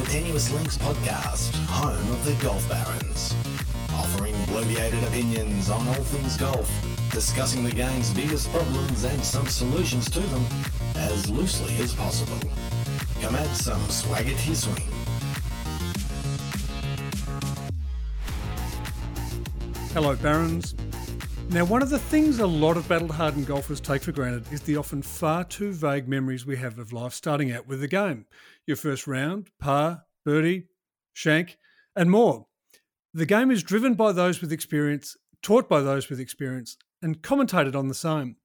the Tenuous Links podcast, home of the Golf Barons. Offering bloviated opinions on all things golf, discussing the game's biggest problems and some solutions to them as loosely as possible. Come add some to your swing. Hello, Barons. Now, one of the things a lot of battle hardened golfers take for granted is the often far too vague memories we have of life starting out with the game. Your first round, par, birdie, shank, and more. The game is driven by those with experience, taught by those with experience, and commentated on the same.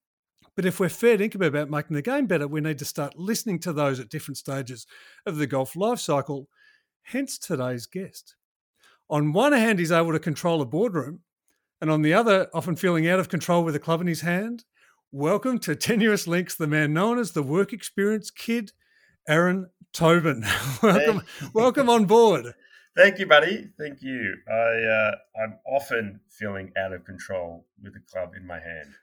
But if we're fair dinkum about making the game better, we need to start listening to those at different stages of the golf life cycle, hence today's guest. On one hand, he's able to control a boardroom, and on the other, often feeling out of control with a club in his hand. Welcome to Tenuous Links, the man known as the work experience kid, Aaron Tobin. welcome, welcome on board. Thank you, buddy. Thank you. I uh, I'm often feeling out of control with a club in my hand.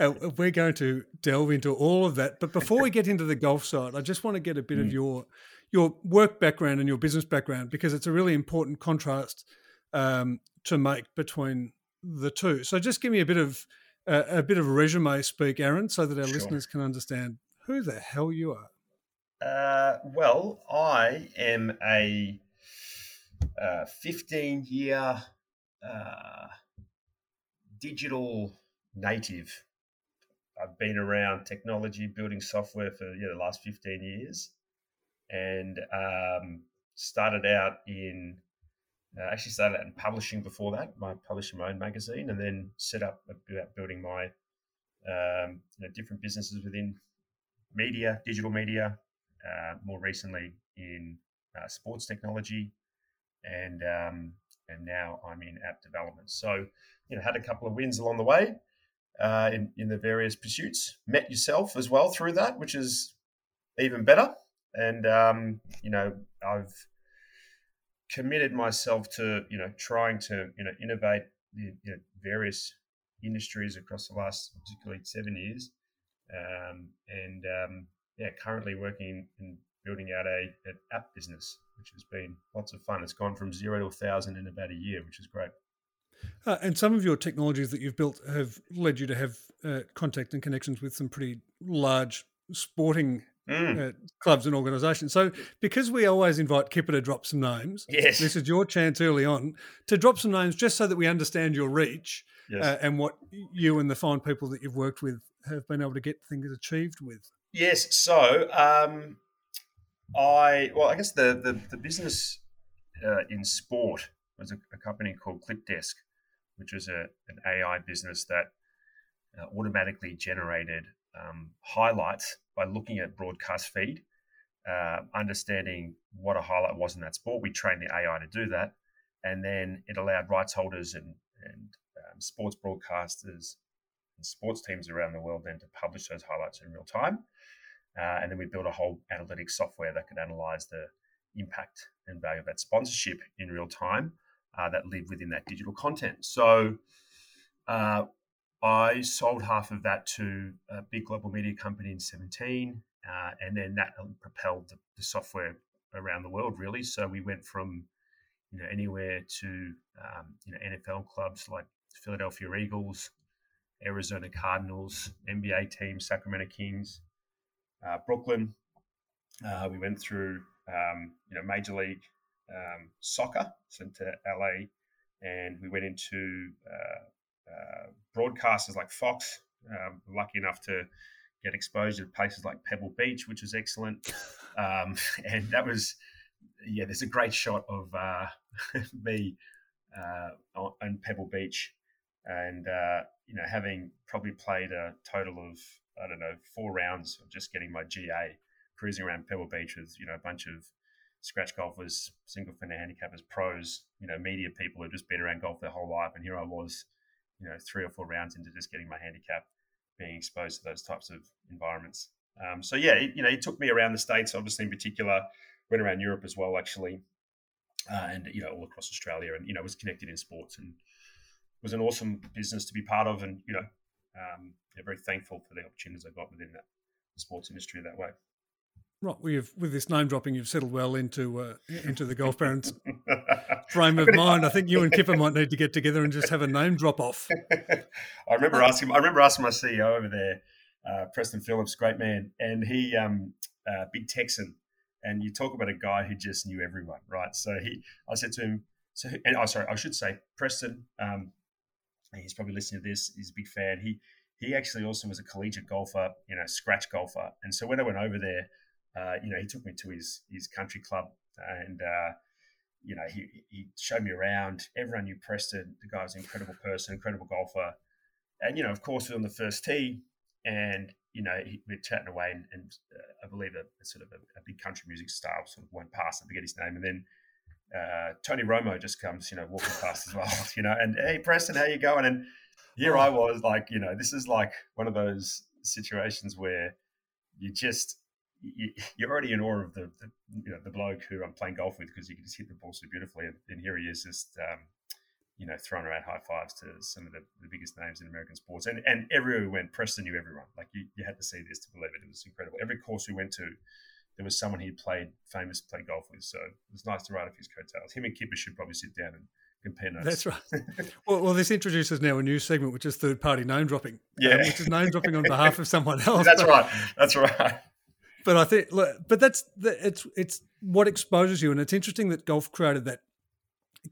Uh, we're going to delve into all of that, but before we get into the golf side, I just want to get a bit mm. of your your work background and your business background because it's a really important contrast um, to make between the two. So just give me a bit of uh, a bit of resume speak, Aaron, so that our sure. listeners can understand who the hell you are. Uh, well, I am a uh, 15 year uh, digital native. I've been around technology, building software for yeah, the last 15 years, and um, started out in uh, actually started out in publishing before that, my publishing my own magazine, and then set up about building my um, you know, different businesses within media, digital media. Uh, more recently in uh, sports technology, and um, and now I'm in app development. So you know, had a couple of wins along the way uh, in in the various pursuits. Met yourself as well through that, which is even better. And um, you know, I've committed myself to you know trying to you know innovate the you know, various industries across the last particularly seven years, um, and um, yeah, currently working in building out a an app business, which has been lots of fun. It's gone from zero to a thousand in about a year, which is great. Uh, and some of your technologies that you've built have led you to have uh, contact and connections with some pretty large sporting mm. uh, clubs and organisations. So, because we always invite Kipper to drop some names, yes. this is your chance early on to drop some names just so that we understand your reach yes. uh, and what you and the fine people that you've worked with have been able to get things achieved with. Yes. So, um, I, well, I guess the, the, the business uh, in sport was a, a, company called ClipDesk, which was a, an AI business that uh, automatically generated um, highlights by looking at broadcast feed, uh, understanding what a highlight was in that sport. We trained the AI to do that, and then it allowed rights holders and and um, sports broadcasters and sports teams around the world then to publish those highlights in real time. Uh, and then we built a whole analytics software that could analyze the impact and value of that sponsorship in real time uh, that live within that digital content. So uh, I sold half of that to a big global media company in 17, uh, and then that propelled the, the, software around the world really. So we went from you know anywhere to um, you know NFL clubs like Philadelphia Eagles, Arizona Cardinals, NBA teams, Sacramento Kings, uh, Brooklyn. Uh, we went through um, you know Major League um, Soccer, so to LA, and we went into uh, uh, broadcasters like Fox. Um, lucky enough to get exposure to places like Pebble Beach, which was excellent. Um, and that was, yeah, there's a great shot of uh, me uh, on Pebble Beach, and uh, you know, having probably played a total of I don't know four rounds of just getting my GA, cruising around Pebble Beach with you know a bunch of scratch golfers, single fender handicappers, pros, you know, media people who've just been around golf their whole life, and here I was you know three or four rounds into just getting my handicap, being exposed to those types of environments. Um, so yeah, it, you know, it took me around the states, obviously in particular, went around Europe as well, actually, uh, and you know all across Australia, and you know was connected in sports and was an awesome business to be part of, and you know, um, yeah, very thankful for the opportunities I got within that sports industry that way. Right, well, with this name dropping, you've settled well into uh, into the Golf Barons frame of mind. I think you and Kipper might need to get together and just have a name drop off. I remember asking. I remember asking my CEO over there, uh, Preston Phillips, great man, and he, um, uh, big Texan, and you talk about a guy who just knew everyone, right? So he, I said to him, so, and oh, sorry, I should say, Preston. Um, he's probably listening to this. He's a big fan. He he actually also was a collegiate golfer, you know, scratch golfer, and so when I went over there uh, you know, he took me to his his country club, and uh, you know, he he showed me around. Everyone knew Preston. The guy was an incredible person, incredible golfer, and you know, of course, we are on the first tee, and you know, he, we're chatting away, and, and uh, I believe a, a sort of a, a, big country music star sort of went past. I forget his name, and then. Uh, Tony Romo just comes, you know, walking past as well, you know, and hey, Preston, how you going? And here I was, like, you know, this is like one of those situations where you just you, are already in awe of the, the, you know the bloke who I'm playing golf with because he can just hit the ball so beautifully, and, and here he is just um, you know throwing around high fives to some of the, the, biggest names in American sports, and and everywhere we went, Preston knew everyone. Like you, you had to see this to believe it. It was incredible. Every course we went to, there was someone he played famous played golf with, so it was nice to ride off his coattails. Him and Kipper should probably sit down and compare notes. That's right. well, well, this introduces now a new segment, which is third party name dropping. Yeah, um, which is name dropping on behalf of someone else. That's right. That's right but I think, but that's it's it's what exposes you, and it's interesting that golf created that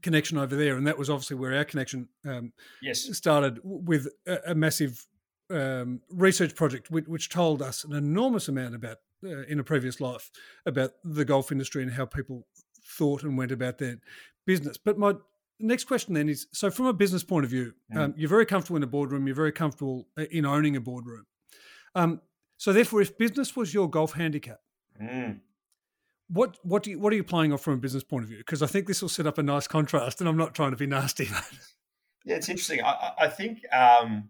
connection over there, and that was obviously where our connection um, yes started with a, a massive um, research project which, which, told us an enormous amount about uh, in a previous life about the golf industry and how people thought and went about their business. But my next question then is: so from a business point of view, mm. um, you're very comfortable in a boardroom, you're very comfortable uh, in owning a boardroom. Um, so therefore, if business was your golf handicap, mm. what what do you, what are you playing off from a business point of view? Because I think this will set up a nice contrast, and I'm not trying to be nasty. yeah, it's interesting. I, I think um,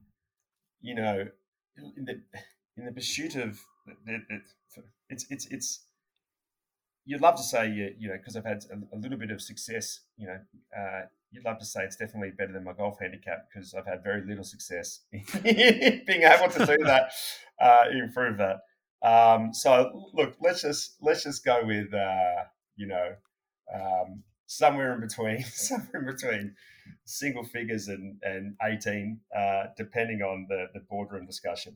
you know, in the in the pursuit of it's it's it's you'd love to say you you know because I've had a, a, little bit of success. You know, uh, you'd love to say it's definitely better than my golf handicap because I've had very little success in being able to do that, uh, improve that. Um, so look, let's just let's just go with uh, you know um, somewhere in between, somewhere in between single figures and, and 18, uh, depending on the, the boardroom discussion.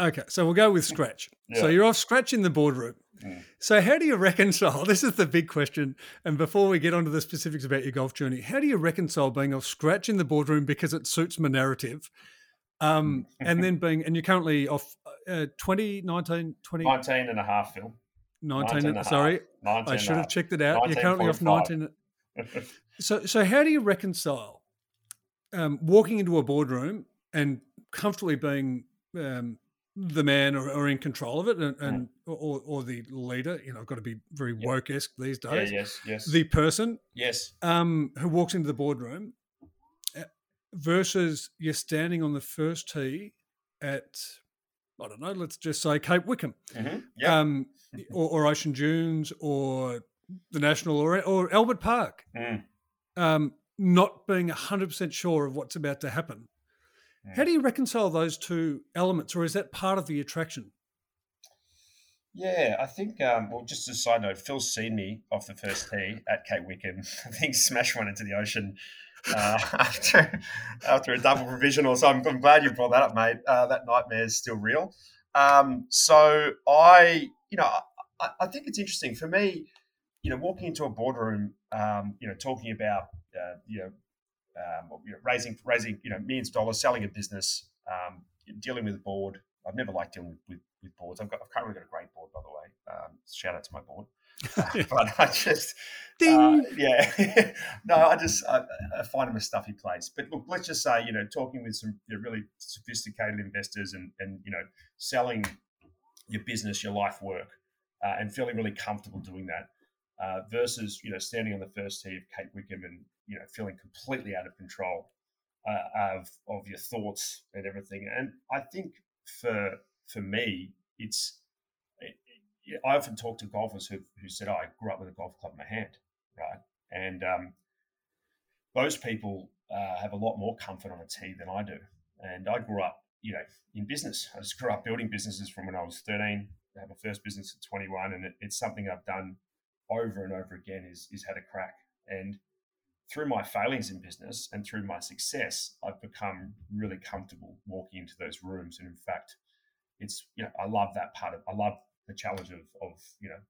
okay, so we'll go with scratch. Yeah. So you're off scratch in the boardroom. Mm. So, how do you reconcile? This is the big question. And before we get onto the specifics about your golf journey, how do you reconcile being off scratch in the boardroom because it suits my narrative? Um, and then being, and you're currently off uh, 20, 19, 20? 19 and a half, Phil. 19, 19 sorry. 19 I should have checked it out. You're currently off 19. so, so how do you reconcile um, walking into a boardroom and comfortably being um, the man or, or, in control of it, and, and mm. or, or, the leader? You know, I've got to be very woke esque these days. Yeah, yes, yes. The person, yes, um, who walks into the boardroom uh, versus you're standing on the first tee at I don't know, let's just say Cape Wickham, mm-hmm. yeah. um, or, or, Ocean Dunes, or the National or, or Albert Park, mm. um, not being 100% sure of what's about to happen. Mm. How do you reconcile those two elements, or is that part of the attraction? Yeah, I think, um, well, just a side note, Phil's seen me off the first tee at Cape Wickham. I think smash one into the ocean uh, after after a double provisional. So I'm, I'm, glad you brought that up, mate. Uh, that nightmare is still real. Um, so I, you know, I, I, think it's interesting for me you know, walking into a boardroom, um, you know, talking about, uh, you know, um, you know, raising raising you know millions of dollars, selling a business, um, dealing with a board. I've never liked dealing with, with, with, boards. I've got I've currently got a great board, by the way. Um, shout out to my board. Uh, but I just, uh, yeah, no, I just I, I, find him a stuffy place. But look, let's just say you know, talking with some you know, really sophisticated investors and and you know, selling your business, your life work, uh, and feeling really comfortable doing that uh, versus you know standing on the first tee of Cape Wickham and you know feeling completely out of control uh, of of your thoughts and everything. And I think for for me, it's it, it, I often talk to golfers who who said, oh, "I grew up with a golf club in my hand," right? And um, those people uh, have a lot more comfort on a tee than I do. And I grew up, you know, in business. I just grew up building businesses from when I was 13 I had my first business at 21, and it, it's something I've done over and over again. Is is had a crack, and through my failings in business and through my success, I've become really comfortable walking into those rooms. And in fact, it's you know I love that part of I love the challenge of of you know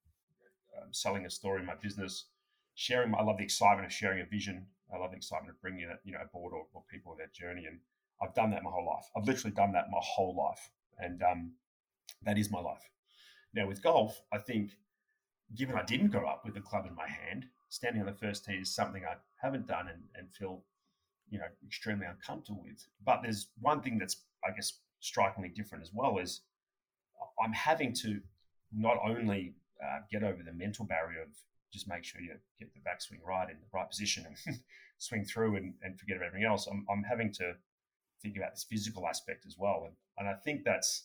um, selling a story in my business, sharing. I love the excitement of sharing a vision. I love the excitement of bringing it you know a board or, or people on that journey. And I've done that my whole life. I've literally done that my whole life, and um, that is my life. Now with golf, I think given I didn't grow up with the club in my hand, standing on the first tee is something I haven't done and, and feel, you know, extremely uncomfortable with. But there's one thing that's, I guess, strikingly different as well is I'm having to not only uh, get over the mental barrier of just make sure you get the backswing right in the right position and swing through and, and forget about everything else. I'm, I'm having to think about this physical aspect as well. And, and I think that's,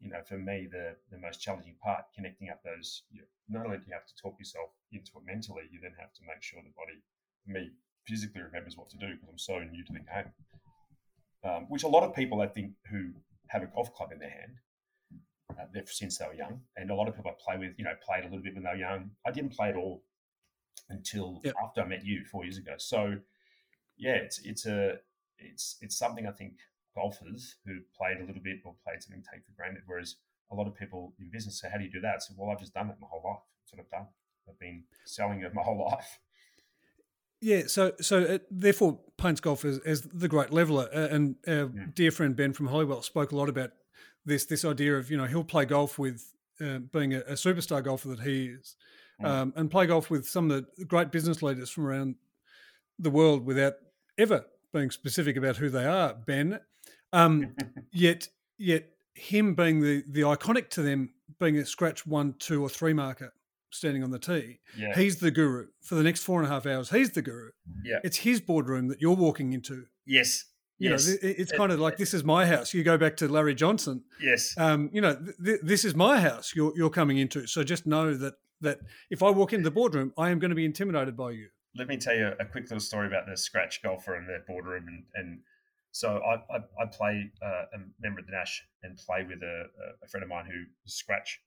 you know, for me, the, the most challenging part, connecting up those, you know, not only do you have to talk yourself into it mentally, you then have to make sure the body, me, physically remembers what to do because I'm so new to the game. Um, which a lot of people, I think, who have a golf club in their hand, uh, since they were young, and a lot of people I play with, you know, played a little bit when they were young. I didn't play at all until yep. after I met you four years ago. So, yeah, it's it's a it's it's something I think golfers who played a little bit or played something take for granted. Whereas a lot of people in business say, "How do you do that?" So, well, I've just done it my whole life. That's what I've done. I've been selling it my whole life. Yeah, so so it therefore paints golf as, as the great leveler. Uh, and our yeah. dear friend Ben from Hollywell spoke a lot about this this idea of you know he'll play golf with uh, being a, a, superstar golfer that he is, mm. um, and play golf with some of the great business leaders from around the world without ever being specific about who they are. Ben, um, yet yet him being the the iconic to them being a scratch one, two, or three marker standing on the tee. Yeah. He's the guru for the next four and a half hours. He's the guru. Yeah. It's his boardroom that you're walking into. Yes. You yes. know, it's kind of like this is my house. You go back to Larry Johnson. Yes. Um, you know, th- this is my house. You're you're coming into. So just know that that if I walk into the boardroom, I am going to be intimidated by you. Let me tell you a quick little story about the scratch golfer and their boardroom and and so I, I, I play uh, a member of the Nash and play with a, a friend of mine who scratch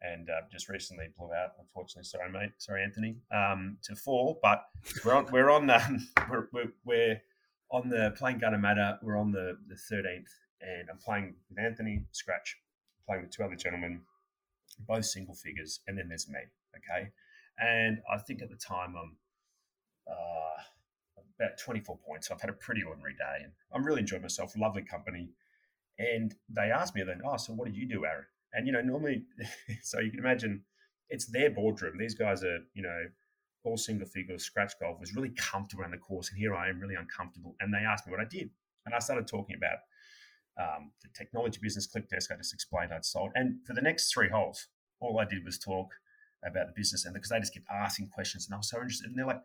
and uh, just recently blew out. Unfortunately, sorry mate, sorry Anthony, um, to four. But we're on we're on um, we're, we're, we're on the playing Gunnamatta. We're on the the thirteenth, and I'm playing with Anthony scratch, playing with two other gentlemen, both single figures, and then there's me. Okay, and I think at the time I'm. Uh, about 24 points. I've had a pretty ordinary day and I'm really enjoying myself. Lovely company. And they asked me then, oh, so what did you do, Aaron? And, you know, normally, so you can imagine it's their boardroom. These guys are, you know, all single figures, scratch golf was really comfortable on the course. And here I am really uncomfortable. And they asked me what I did. And I started talking about um, the technology business, ClipDesk, I just explained I'd sold. And for the next three holes, all I did was talk about the business. And because they just kept asking questions and I was so interested. And they're like,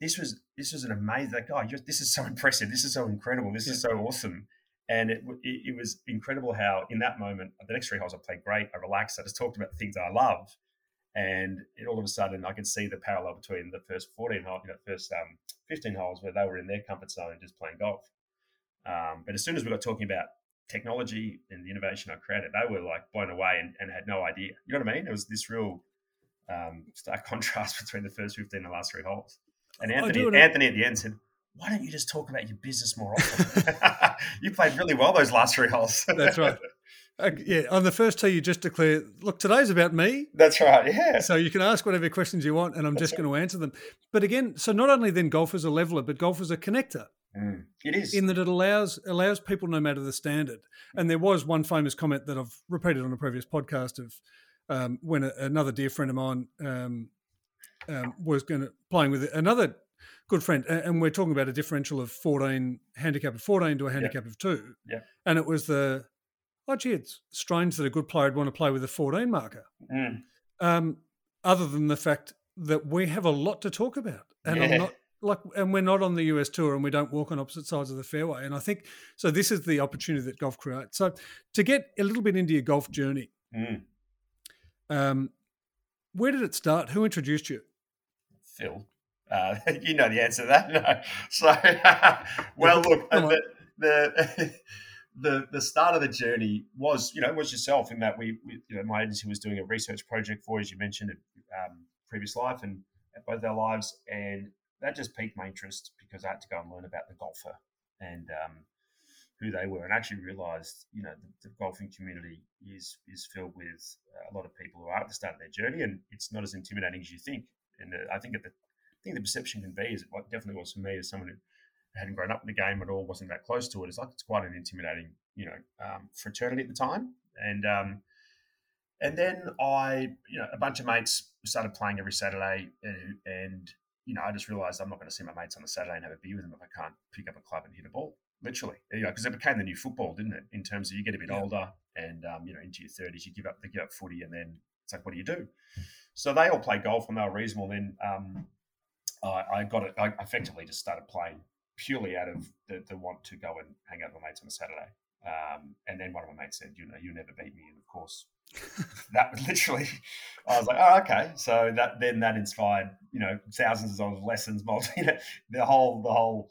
this was this was an amazing like oh this is so impressive. This is so incredible. This yeah. is so awesome. And it, it, it, was incredible how in that moment the next three holes I played great I relaxed I just talked about the things I love. And it, all of a sudden I could see the parallel between the first 14 holes you know first um, 15 holes where they were in their comfort zone just playing golf. Um, but as soon as we got talking about technology and the innovation I created they were like blown away and, and had no idea. You know what I mean? It was this real um, stark contrast between the first 15 and the last three holes and Anthony, Anthony at the end said, "Why don't you just talk about your business more often? you played really well those last three holes." That's right. Uh, yeah, on the first tee, you just declare, "Look, today's about me." That's right. Yeah. So you can ask whatever questions you want, and I'm That's just right. going to answer them. But again, so not only then golf is a leveler, but golf is a connector. Mm, it is in that it allows allows people, no matter the standard. And there was one famous comment that I've repeated on a previous podcast of um, when a, another dear friend of mine um, um, was going to playing with another good friend, and we're talking about a differential of fourteen handicap of fourteen to a handicap yeah. of two. Yeah, and it was the oh gee, it's strange that a good player would want to play with a fourteen marker. Mm. Um, other than the fact that we have a lot to talk about, and yeah. I'm not like, and we're not on the US tour, and we don't walk on opposite sides of the fairway. And I think so. This is the opportunity that golf creates. So to get a little bit into your golf journey. Mm. Um, where did it start? Who introduced you? Phil. Uh, you know the answer to that. No. So, well, look, the, the, the the start of the journey was you know was yourself in that we, we you know my agency was doing a research project for as you mentioned um, previous life and both our lives and that just piqued my interest because I had to go and learn about the golfer and um, who they were and actually realized you know the, the, golfing community is is filled with a lot of people who are at the start of their journey and it's not as intimidating as you think and uh, I think at the I think the perception can be is it definitely was for me as someone who hadn't grown up in the game at all, wasn't that close to it. It's like it's quite an intimidating, you know, um, fraternity at the time. And um, and then I, you know, a bunch of mates started playing every Saturday, and, and you know, I just realised I'm not going to see my mates on a Saturday and have a beer with them if I can't pick up a club and hit a ball. Literally, you know, because it became the new football, didn't it? In terms of you get a bit yeah. older and um, you know into your thirties, you give up the give up footy, and then it's like, what do you do? So they all play golf when they were reasonable. Then um, I, I got it. I effectively just started playing purely out of the, the want to go and hang out with my mates on a Saturday. Um, and then one of my mates said, "You know, you never beat me." And of course, that was literally, I was like, "Oh, okay." So that then that inspired, you know, thousands of lessons, multi, you know, the whole the whole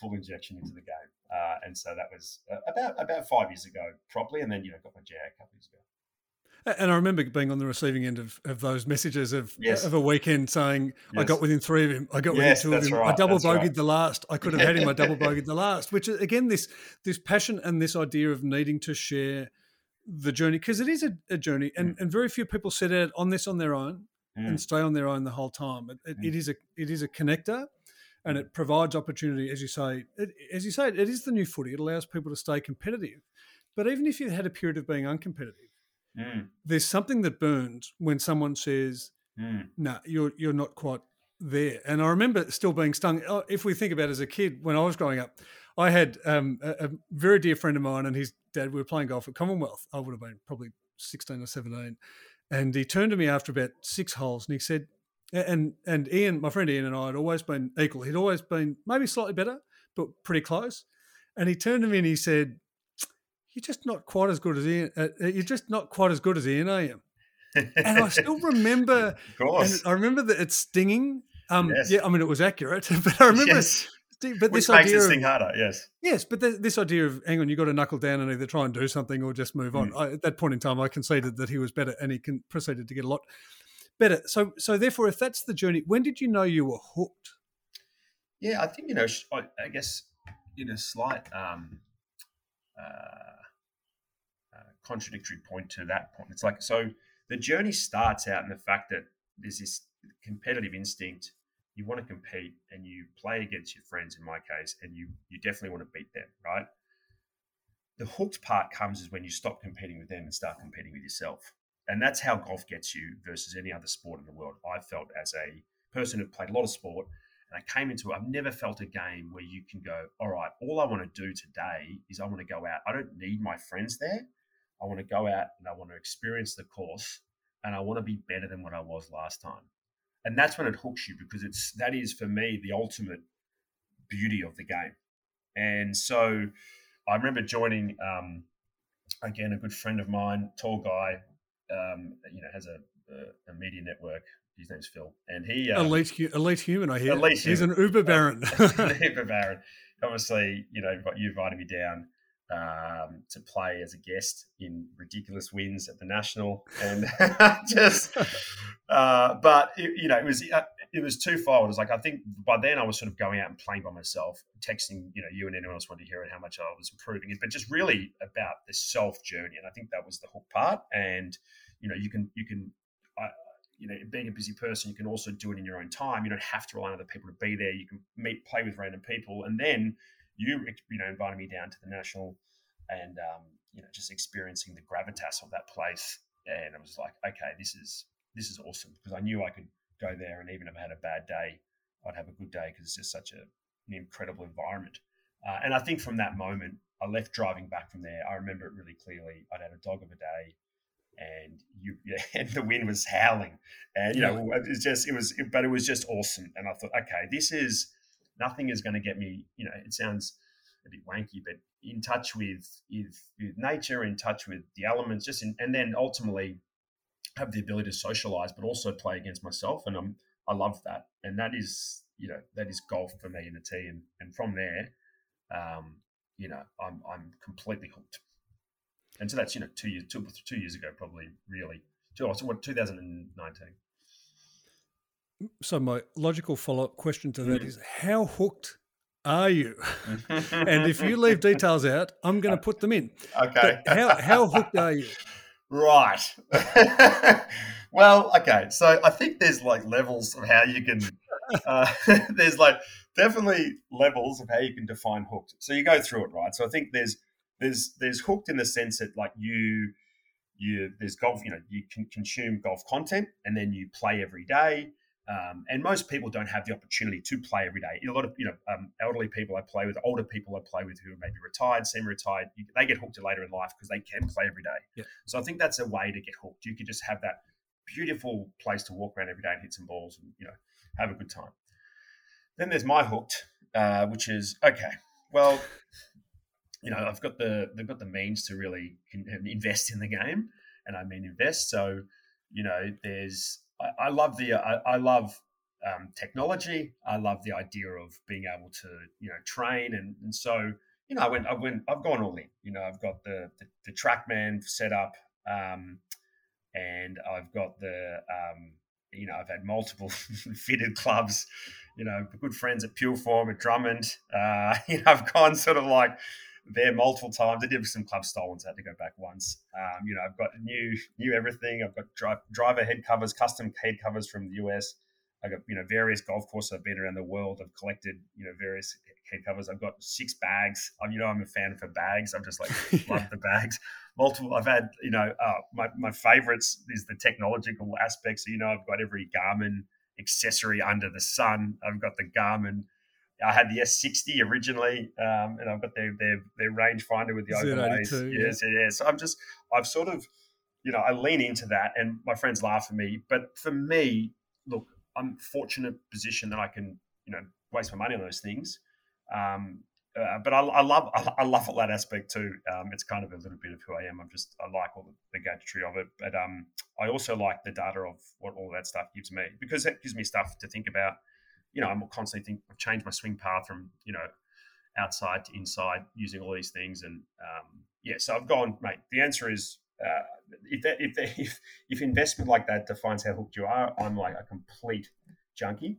full injection into the game. Uh, and so that was uh, about about five years ago, properly. And then you know, got my GA a couple years ago. And I remember being on the receiving end of, of those messages of yes. of a weekend saying, yes. I got within three of him, I got yes, within two of him, right. I double bogeyed right. the last, I could have had him, I double bogeyed the last, which is again this this passion and this idea of needing to share the journey because it is a, a journey and, mm. and very few people set out on this on their own mm. and stay on their own the whole time. It, it, mm. it is a it is a connector and it provides opportunity, as you say. It, as you say, it is the new footy. It allows people to stay competitive. But even if you had a period of being uncompetitive, Mm. There's something that burns when someone says, mm. "No, nah, you're you're not quite there." And I remember still being stung. Oh, if we think about it, as a kid when I was growing up, I had um, a, a, very dear friend of mine and his dad. We were playing golf at Commonwealth. I would have been probably 16 or 17, and he turned to me after about six holes and he said, "And and Ian, my friend Ian and I had always been equal. He'd always been maybe slightly better, but pretty close." And he turned to me and he said, you're just not quite as good as Ian. Uh, uh you're just not quite as good as Ian, are you? and I still remember. Of course. I remember that it's stinging. Um, yes. Yeah, I mean it was accurate, but I remember. Yes. But Which this makes idea this thing harder, yes. Yes, but the, this idea of hang on, you got to knuckle down and either try and do something or just move on. Mm. I, at that point in time, I conceded that he was better, and he can, proceeded to get a lot better. So, so therefore, if that's the journey, when did you know you were hooked? Yeah, I think you know. I, I guess in a slight um, uh, contradictory point to that point. It's like so the journey starts out in the fact that there's this competitive instinct. You want to compete and you play against your friends in my case, and you you definitely want to beat them, right? The hooked part comes is when you stop competing with them and start competing with yourself. And that's how golf gets you versus any other sport in the world. I felt as a person who played a lot of sport and I came into it, I've never felt a game where you can go, all right, all I want to do today is I want to go out. I don't need my friends there. I want to go out and I want to experience the course and I want to be better than what I was last time. And that's when it hooks you because it's that is for me the ultimate beauty of the game. And so I remember joining um, again a good friend of mine, tall guy, um, you know, has a, a, a, media network. His name's Phil, and he um, elite elite human. I hear elite he's human. an Uber baron. Uber baron. Obviously, you know, you invited me down um, to play as a guest in ridiculous wins at the national, and just. Uh, but it, you know, it was uh, it was twofold. It was like I think by then I was sort of going out and playing by myself, texting you know you and anyone else wanted to hear it, how much I was improving it, but just really about the self journey, and I think that was the hook part. And you know, you can you can. You know, being a busy person, you can also do it in your own time. You don't have to rely on other people to be there. You can meet, play with random people, and then you you know invited me down to the national and um, you know just experiencing the gravitas of that place. And I was like okay this is this is awesome because I knew I could go there and even if I had a bad day I'd have a good day because it's just such a, an incredible environment. Uh, and I think from that moment I left driving back from there. I remember it really clearly. I'd had a dog of a day and you yeah, and the wind was howling. And you know it was just it was but it was just awesome. And I thought okay this is nothing is going to get me, you know, it sounds a bit wanky, but in touch with, with, with nature, in touch with the elements, just in, and then ultimately have the ability to socialize, but also play against myself. And I'm, I love that. And that is, you know, that is golf for me in a team. And from there, um, you know, I'm I'm completely hooked. And so that's you know two years two, two years ago probably really. So what 2019. So my logical follow up question to that mm. is how hooked are you? and if you leave details out, I'm going to put them in. Okay. But how how hooked are you? Right. well, okay. So I think there's like levels of how you can. Uh, there's like definitely levels of how you can define hooked. So you go through it, right? So I think there's there's there's hooked in the sense that like you you there's golf. You know, you can consume golf content and then you play every day. Um, and most people don't have the opportunity to play every day. A lot of you know um, elderly people I play with, older people I play with who are maybe retired, semi-retired, you, they get hooked later in life because they can play every day. Yeah. So I think that's a way to get hooked. You could just have that beautiful place to walk around every day and hit some balls and you know have a good time. Then there's my hooked, uh, which is okay. Well, you know I've got the they've got the means to really invest in the game, and I mean invest. So you know there's I, I love the I, I love um, technology. I love the idea of being able to you know train and, and so you know I went I went I've gone all in. You know I've got the the, the TrackMan set up, um, and I've got the um, you know I've had multiple fitted clubs. You know, good friends at Pureform at Drummond. Uh, you know, I've gone sort of like there multiple times. I did some club stolen, so I had to go back once. Um, you know, I've got new new everything. I've got dri- driver head covers, custom head covers from the US. I've got you know various golf courses I've been around the world. I've collected you know various head covers. I've got six bags. I'm, you know I'm a fan for bags. I'm just like love the bags. Multiple. I've had you know uh, my my favorites is the technological aspects. So, you know I've got every Garmin accessory under the sun. I've got the Garmin I had the S60 originally, um, and I've got their their, their rangefinder with the overlays. Yes, yeah. yeah. So I'm just I've sort of you know I lean into that, and my friends laugh at me. But for me, look, I'm fortunate position that I can you know waste my money on those things. Um, uh, but I, I, love I, love all that aspect too. Um, it's kind of a little bit of who I am. I'm just I like all the, the gadgetry of it, but um, I also like the data of what all that stuff gives me because it gives me stuff to think about you know, I'm constantly think I've changed my swing path from, you know, outside to inside using all these things. And um, yeah, so I've gone, mate. The answer is uh, if, that, if, that, if if investment like that defines how hooked you are, I'm like a complete junkie.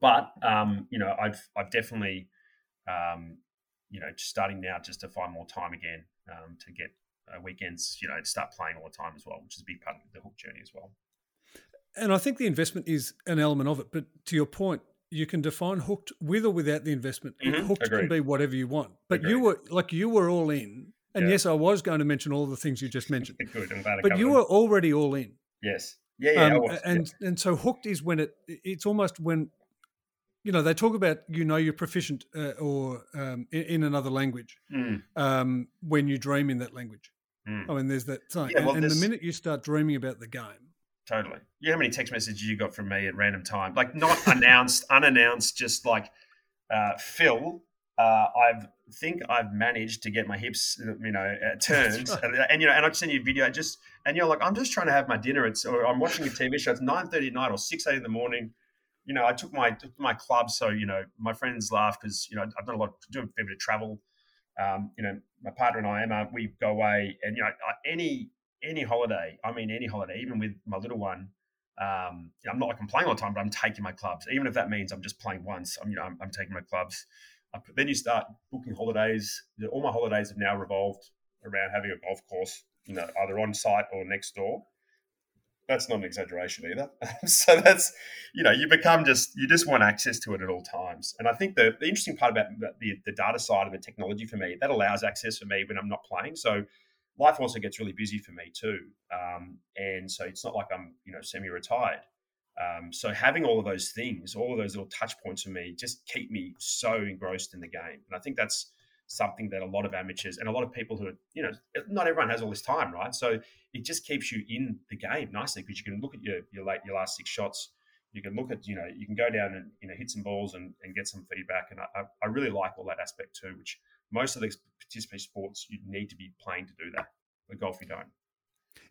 But um, you know, I've I've definitely um, you know starting now just to find more time again um, to get uh, weekends, you know, start playing all the time as well, which is a big part of the hook journey as well. And I think the investment is an element of it. But to your point, you can define hooked with or without the investment. Mm-hmm. Hooked Agreed. can be whatever you want. But Agreed. you were like you were all in. And yeah. yes, I was going to mention all the things you just mentioned. Good, but you were already all in. Yes. Yeah, yeah. Um, and yeah. and so hooked is when it it's almost when you know they talk about you know you're proficient uh, or um, in, in, another language mm. um, when you dream in that language. Mm. I mean, there's that thing. Yeah, well, and, and the minute you start dreaming about the game, Totally. You know how many text messages you got from me at random time? Like not announced, unannounced, just like uh, Phil. Uh, I think I've managed to get my hips, you know, uh, turned, right. and, and, you know, and I send you a video, just and you're like, I'm just trying to have my dinner. It's or I'm watching a TV show. It's nine thirty at night or six eight in the morning. You know, I took my took my club, so you know, my friends laugh because you know I've done a lot, doing a fair bit of travel. Um, you know, my partner and I, Emma, we go away, and you know, any any holiday, I mean any holiday, even with my little one, um, you know, I'm not like I'm playing all the time, but I'm taking my clubs. Even if that means I'm just playing once, I'm you know I'm, I'm taking my clubs. then you start booking holidays. All my holidays have now revolved around having a golf course, you know, either on site or next door. That's not an exaggeration either. so that's you know you become just you just want access to it at all times. And I think the, the interesting part about the, the data side of the technology for me that allows access for me when I'm not playing. So life also gets really busy for me too. Um, and so it's not like I'm, you know, semi-retired. Um, so having all of those things, all of those little touch points for me, just keep me so engrossed in the game. And I think that's something that a lot of amateurs and a lot of people who are, you know, not everyone has all this time, right? So it just keeps you in the game nicely because you can look at your your late your last six shots. You can look at, you know, you can go down and you know hit some balls and, and get some feedback. And I, I really like all that aspect too, which most of these participatory sports you need to be playing to do that. With golf, you don't.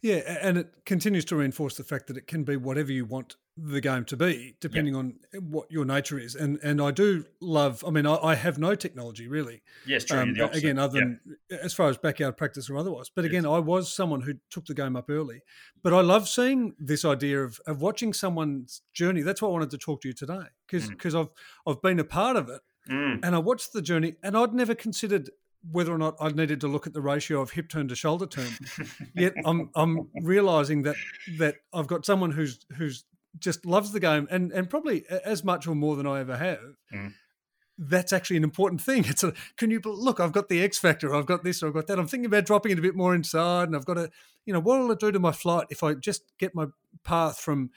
Yeah, and it continues to reinforce the fact that it can be whatever you want the game to be, depending yep. on what your nature is. And and I do love. I mean, I, I have no technology really. Yes, true. Um, again, other than as far as backyard practice or otherwise. But again, yes. I was someone who took the game up early. But I love seeing this idea of of watching someone's journey. That's why I wanted to talk to you today because because mm. I've I've been a part of it. Mm. And I watched the journey, and I'd never considered whether or not I needed to look at the ratio of hip turn to shoulder turn. Yet I'm I'm realizing that that I've got someone who's who's just loves the game and and probably as much or more than I ever have. Mm. That's actually an important thing. It's a can you look? I've got the X factor. I've got this. Or I've got that. I'm thinking about dropping it a bit more inside, and I've got to, you know, what will it do to my flight if I just get my path from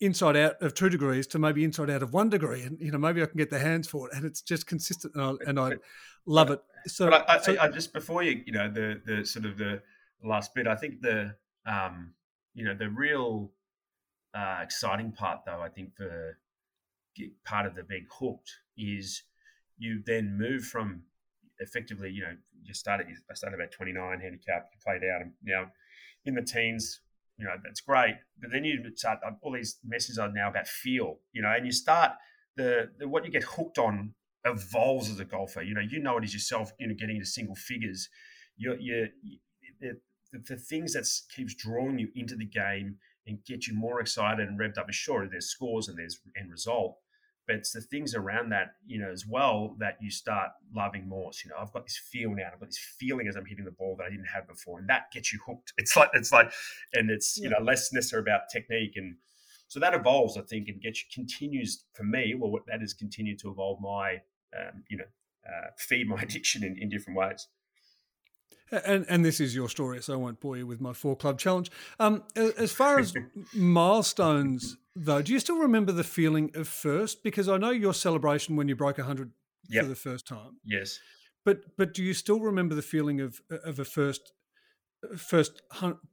inside out of two degrees to maybe inside out of one degree, and you know maybe I can get the hands for it, and it's just consistent, and I, and I love it. So, I, I, so I, just before you, you know, the the sort of the last bit, I think the um, you know, the real uh, exciting part, though, I think for part of the being hooked is you then move from effectively, you know, you started, I started about 29 handicap, you played out, and now in the teens, you know, that's great. But then you start, uh, all these messages are now about feel, you know, and you start, the, the what you get hooked on evolves as a golfer. You know, you know it as yourself, you know, getting into single figures. You're, you're, the, the things that keeps drawing you into the game and get you more excited and revved up. Sure, there's scores and there's end result, but it's the things around that, you know, as well that you start loving more. So, you know, I've got this feel now. I've got this feeling as I'm hitting the ball that I didn't have before, and that gets you hooked. It's like it's like, and it's you know less necessary about technique, and so that evolves, I think, and gets you continues for me. Well, what that has continued to evolve my, um, you know, uh, feed my addiction in, in different ways. And and this is your story, so I won't bore you with my four club challenge. Um, as far as milestones, though, do you still remember the feeling of first? Because I know your celebration when you broke hundred yep. for the first time. Yes. But but do you still remember the feeling of of a first first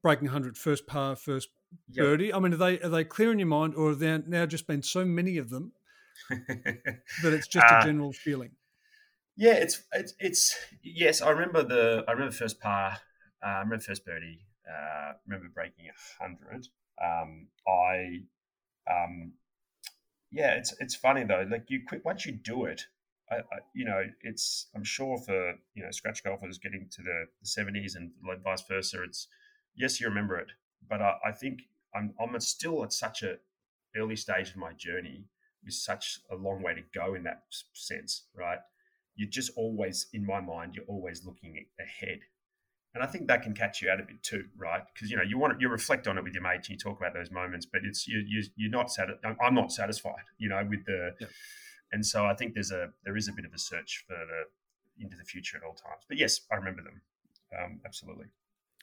breaking hundred, first par, first yep. birdie? I mean, are they are they clear in your mind, or have there now just been so many of them that it's just uh, a general feeling? Yeah, it's it's, it's yes. I remember the I remember first par. Uh, I remember first birdie. Uh, remember breaking a hundred. Um, I, um, yeah, it's it's funny though. Like you quit once you do it. I, I, you know, it's I'm sure for you know scratch golfers getting to the, 70s and like vice versa. It's yes, you remember it, but I, I think I'm I'm still at such a early stage of my journey with such a long way to go in that sense, right? You're just always, in my mind, you're always looking ahead. And I think that can catch you out a bit too, right? Because you know you want to, you reflect on it with your mates, and you talk about those moments, but it's you, you you're not satisfied. I'm not satisfied, you know, with the, yeah. and so I think there's a there is a bit of a search for the into the future at all times. But yes, I remember them um, absolutely.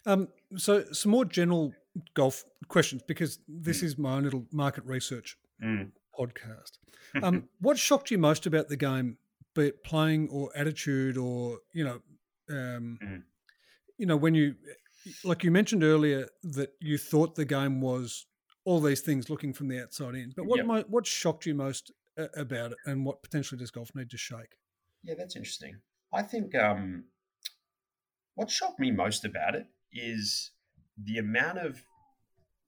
Um, so some more general golf questions because this mm. is my own little market research mm. podcast. Um, what shocked you most about the game be it playing or attitude or you know um, mm. you know when you like you mentioned earlier that you thought the game was all these things looking from the outside in but what yep. mo- what shocked you most about it and what potentially does golf need to shake yeah that's interesting i think um, what shocked me most about it is the amount of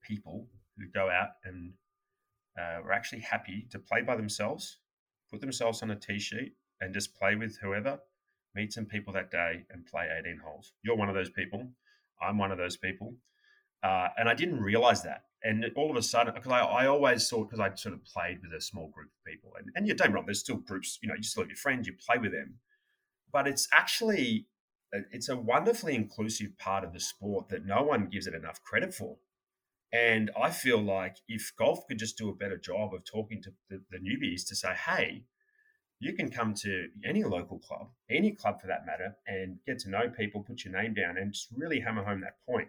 people who go out and uh, are actually happy to play by themselves put themselves on a tee sheet and just play with whoever, meet some people that day and play 18 holes. You're one of those people. I'm one of those people. Uh, and I didn't realize that. And all of a sudden, because I, I, always thought, because I sort of played with a small group of people, and, and you don't wrong, there's still groups, you know, you still have your friends, you play with them. But it's actually, it's a wonderfully inclusive part of the sport that no one gives it enough credit for. And I feel like if golf could just do a better job of talking to the, the newbies to say, hey, you can come to any local club, any club for that matter, and get to know people, put your name down, and just really hammer home that point.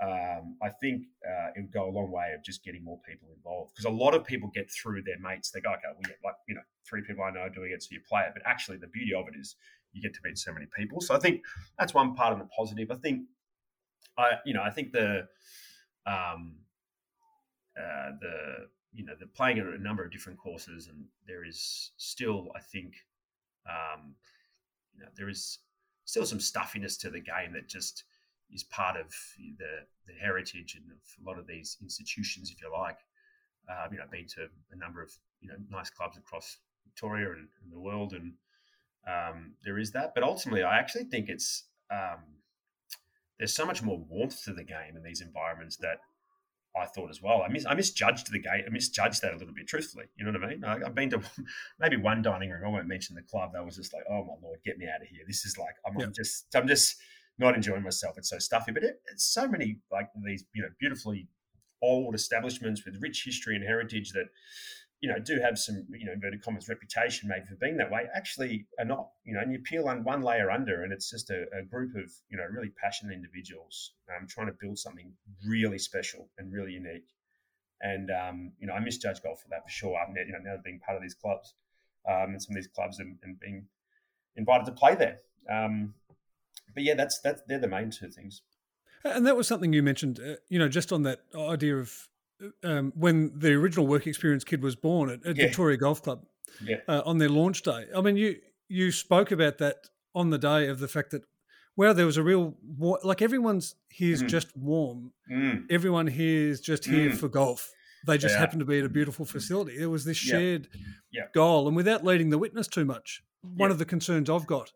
Um, I think uh, it would go a long way of just getting more people involved because a lot of people get through their mates. They go, okay, we get like you know three people I know are doing it, so you play it. But actually, the beauty of it is you get to meet so many people. So I think that's one part of the positive. I think I you know I think the um, uh, the you know they're playing at a number of different courses, and there is still, I think, um, you know, there is still some stuffiness to the game that just is part of the the heritage and of a lot of these institutions, if you like. uh, you know, I've been to a number of you know nice clubs across Victoria and, and the world, and um, there is that. But ultimately, I actually think it's um, there's so much more warmth to the game in these environments that I thought as well. I mis- I misjudged the game. I misjudged that a little bit, truthfully. You know what I mean? I, have been to maybe one dining room. I won't mention the club. That was just like, oh my lord, get me out of here. This is like I'm, I'm just I'm just not enjoying myself. It's so stuffy. But it, it's so many like these you know beautifully old establishments with rich history and heritage that you know do have some you know inverted commas reputation maybe for being that way actually are not you know and you peel on one layer under and it's just a, a group of you know really passionate individuals um, trying to build something really special and really unique. And um, you know I misjudge golf for that for sure. I've you know now being part of these clubs um, and some of these clubs and, and being invited to play there. Um, but yeah that's that's they're the main two things. And that was something you mentioned, uh, you know, just on that idea of um, when the original work experience kid was born at, at yeah. Victoria Golf Club yeah. uh, on their launch day. I mean, you you spoke about that on the day of the fact that wow, there was a real like everyone's here's mm. just warm. Mm. Everyone here is just here mm. for golf. They just yeah. happen to be at a beautiful facility. There was this shared goal, and without leading the witness too much, one of the concerns I've got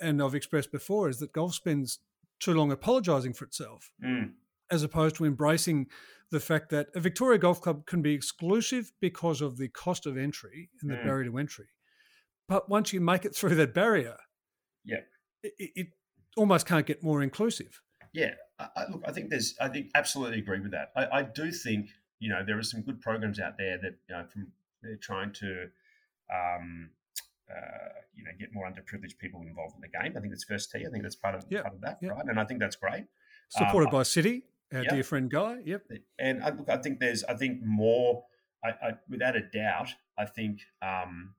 and I've expressed before is that golf spends too long apologising for itself, mm. As opposed to embracing the fact that a Victoria Golf Club can be exclusive because of the cost of entry and the mm. barrier to entry. But once you make it through that barrier, yeah, it, it almost can't get more inclusive. Yeah, I, look, I think there's, I think absolutely agree with that. I, I, do think you know there are some good programs out there that you know from they're trying to um, uh, you know get more underprivileged people involved in the game. I think it's first tee. I think that's part of yep. part of that, yep. right? And I think that's great. Supported um, by City, our yep. dear friend Guy. Yep. And I, look, I think there's, I think more, I, I without a doubt, I think, um,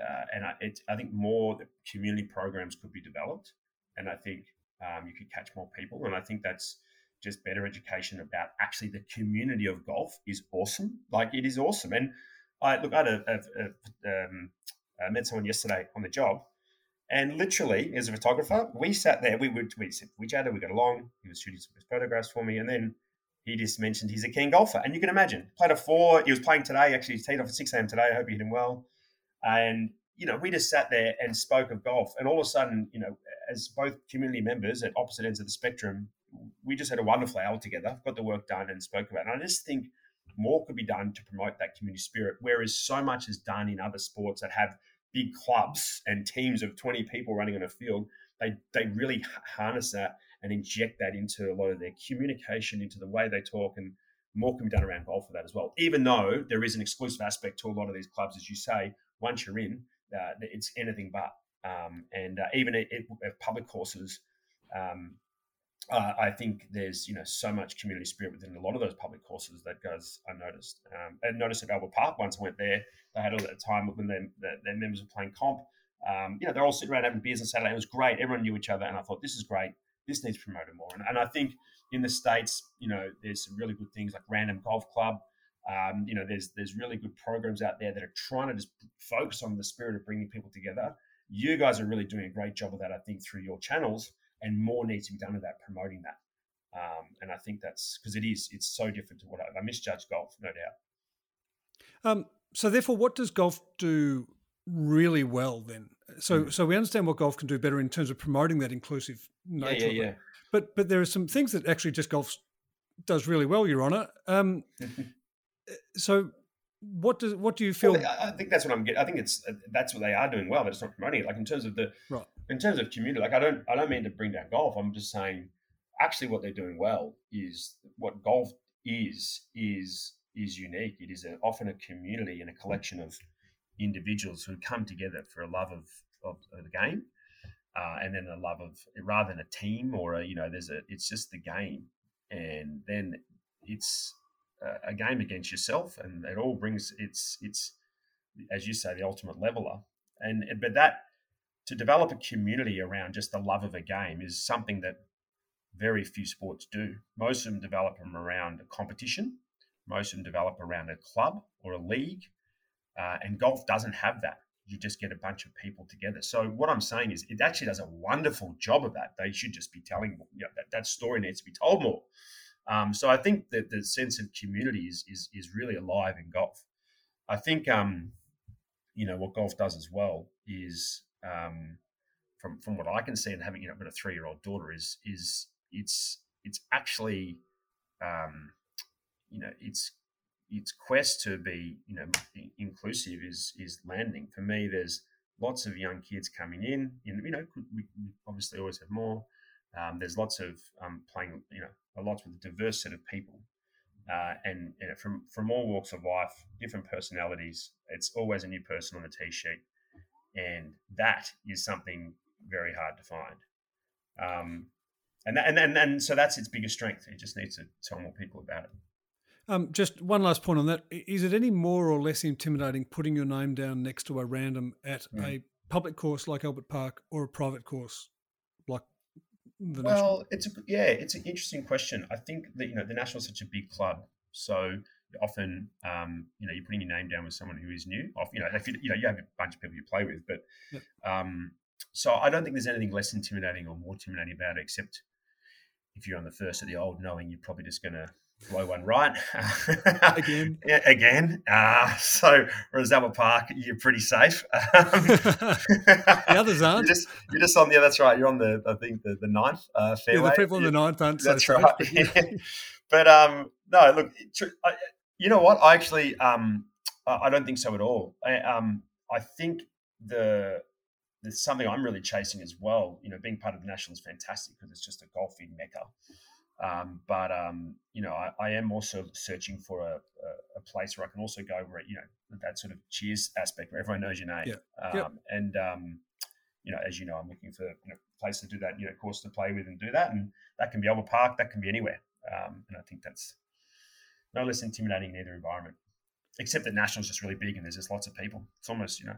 uh, and I, it, I think more community programs could be developed, and I think um, you could catch more people, and I think that's just better education about actually the community of golf is awesome. Like it is awesome, and I look, I had a, a, a um, I met someone yesterday on the job, and literally, as a photographer, we sat there. We would we we chatted, we got along. He was shooting some photographs for me, and then he just mentioned he's a keen golfer. And you can imagine, played a four. He was playing today. Actually, he teed off at six a.m. today. I hope you hit him well. And you know, we just sat there and spoke of golf. And all of a sudden, you know, as both community members at opposite ends of the spectrum, we just had a wonderful hour together, got the work done, and spoke about it. And I just think more could be done to promote that community spirit. Whereas so much is done in other sports that have big clubs and teams of 20 people running on a field, they, they really harness that and inject that into a lot of their communication, into the way they talk, and more can be done around golf for that as well. Even though there is an exclusive aspect to a lot of these clubs, as you say, once you're in, uh, it's anything but. Um, and uh, even at, public courses, um, uh, I think there's you know so much community spirit within a lot of those public courses that goes unnoticed. Um, and noticed at Albert Park once I went there, they had a time when their, their members were playing comp. Um, you know, they're all sitting around having beers on Saturday. It was great. Everyone knew each other, and I thought this is great. This needs promoted more. And, and I think in the states, you know, there's some really good things like Random Golf Club. Um, you know, there's there's really good programs out there that are trying to just focus on the spirit of bringing people together. You guys are really doing a great job of that, I think, through your channels and more needs to be done about promoting that. Um, and I think that's because it is, it's so different to what I, I misjudge golf, no doubt. Um, so therefore, what does golf do really well then? So, mm. so we understand what golf can do better in terms of promoting that inclusive nature. Yeah, yeah, yeah. But, but there are some things that actually just golf does really well, Your Honour. Um, so, what does what do you feel? Well, I think that's what I'm getting. I think it's that's what they are doing well, but it's not promoting it. Like in terms of the right in terms of community, like I don't I don't mean to bring down golf. I'm just saying actually what they're doing well is what golf is is is unique. It is a, often a community and a collection of individuals who come together for a love of of, of the game, uh, and then a love of rather than a team or a you know there's a it's just the game, and then it's a, a game against yourself, and it all brings it's it's as you say the ultimate leveler, and but that to develop a community around just the love of a game is something that very few sports do. Most of them develop them around a competition. Most of them develop around a club or a league. Uh, and golf doesn't have that. You just get a bunch of people together. So what I'm saying is, it actually does a wonderful job of that. They should just be telling you know, that that story needs to be told more. Um, so I think that the sense of community is, is is really alive in golf. I think um, you know what golf does as well is um, from from what I can see and having you know got a three year old daughter is is it's it's actually um, you know it's its quest to be you know inclusive is is landing. For me there's lots of young kids coming in you know we, obviously always have more. Um, there's lots of um, playing you know a lot with a diverse set of people. Uh, and you know, from from all walks of life different personalities it's always a new person on the tee sheet and that is something very hard to find um, and, that, and and and so that's its biggest strength it just needs to tell more people about it um, just one last point on that. Is it any more or less intimidating putting your name down next to a random at mm. a public course like Albert Park or a private course like the well, National? it's a, yeah, it's an interesting question. I think that you know the National is such a big club, so often um, you know you're putting your name down with someone who is new. Off, you know, if you, you know you have a bunch of people you play with, but um, so I don't think there's anything less intimidating or more intimidating about it, except if you're on the first of the old, knowing you're probably just going to blow one right again. again. Uh, so, Albert Park, you're pretty safe. the others aren't. You're just, you're just on the. That's right. You're on the. I think the, the ninth uh, fairway. Yeah, the people on the ninth aren't. That's so right. but um, no, look. I, you know what? I actually um, I don't think so at all. I, um, I think the there's something I'm really chasing as well. You know, being part of the national is fantastic because it's just a golfing mecca. Um, but um, you know, I, I, am also searching for a, a, a, place where I can also go where you know that sort of cheers aspect where everyone knows your name. Yeah. Um, yep. And um, you know, as you know, I'm looking for you know place to do that. You know, course to play with and do that, and that can be Albert Park, that can be anywhere. Um, and I think that's no less intimidating in either environment. Except that national's just really big and there's just lots of people. It's almost you know.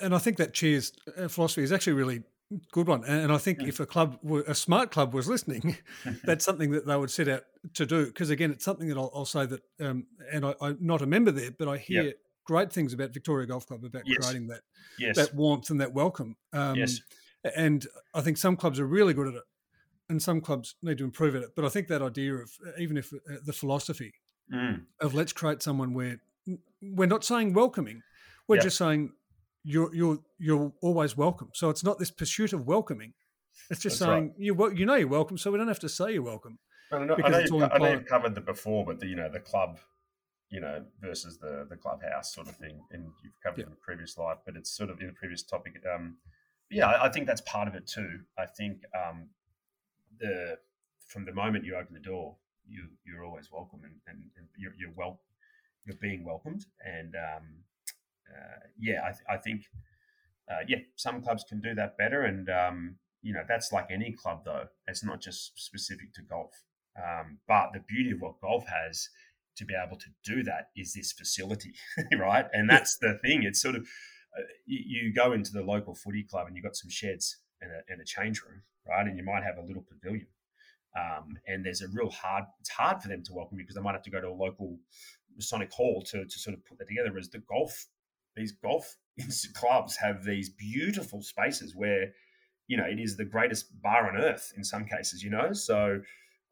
And I think that cheers uh, philosophy is actually really Good one. And I think if a club, were, a smart club, was listening, that's something that they would set out to do. Because again, it's something that I'll, I'll say that, um, and I, am not a member there, but I hear yep. great things about Victoria Golf Club about yes. creating that yes. that warmth and that welcome. Um, yes. And I think some clubs are really good at it, and some clubs need to improve at it. But I think that idea of even if uh, the philosophy mm. of let's create someone where we're not saying welcoming, we're yep. just saying you're you're you're always welcome. So it's not this pursuit of welcoming. It's just That's saying right. you you know you're welcome, so we don't have to say you're welcome. I know, I know, you, I know you've covered that before, but the you know the club, you know, versus the the clubhouse sort of thing, and you've covered yeah. in the previous life, but it's sort of in the previous topic. Um, yeah, I, I think that's part of it too. I think um, the from the moment you open the door, you you're always welcome, and, and, and you're, you're well, you're being welcomed, and um, uh, yeah, I, th- I think uh, yeah, some clubs can do that better, and um, you know that's like any club though. It's not just specific to golf. Um, but the beauty of what golf has to be able to do that is this facility, right? And that's the thing. It's sort of uh, you, you, go into the local footy club and you've got some sheds and a, and a change room, right? And you might have a little pavilion. Um, and there's a real hard, it's hard for them to welcome you because they might have to go to a local Masonic hall to, to sort of put that together. Whereas the golf these golf clubs have these beautiful spaces where you know it is the greatest bar on earth in some cases you know so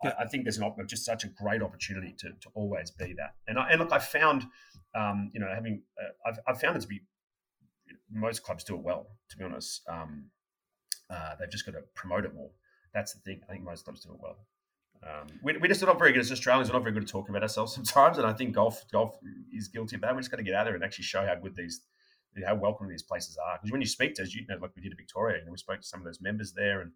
yeah. I, I, think there's an just such a great opportunity to, to always be that and I, and look i found um, you know having uh, I've, I've found it to be most clubs do it well to be honest um, uh, they've just got to promote it more that's the thing i think most clubs do it well um, we, we just not very good as Australians. We're not very good at talking about ourselves sometimes, and I think golf golf is guilty of that. We just got to get out there and actually show how good these, how welcome these places are. Because when you speak to, as you know, like we did in Victoria, know, we spoke to some of those members there, and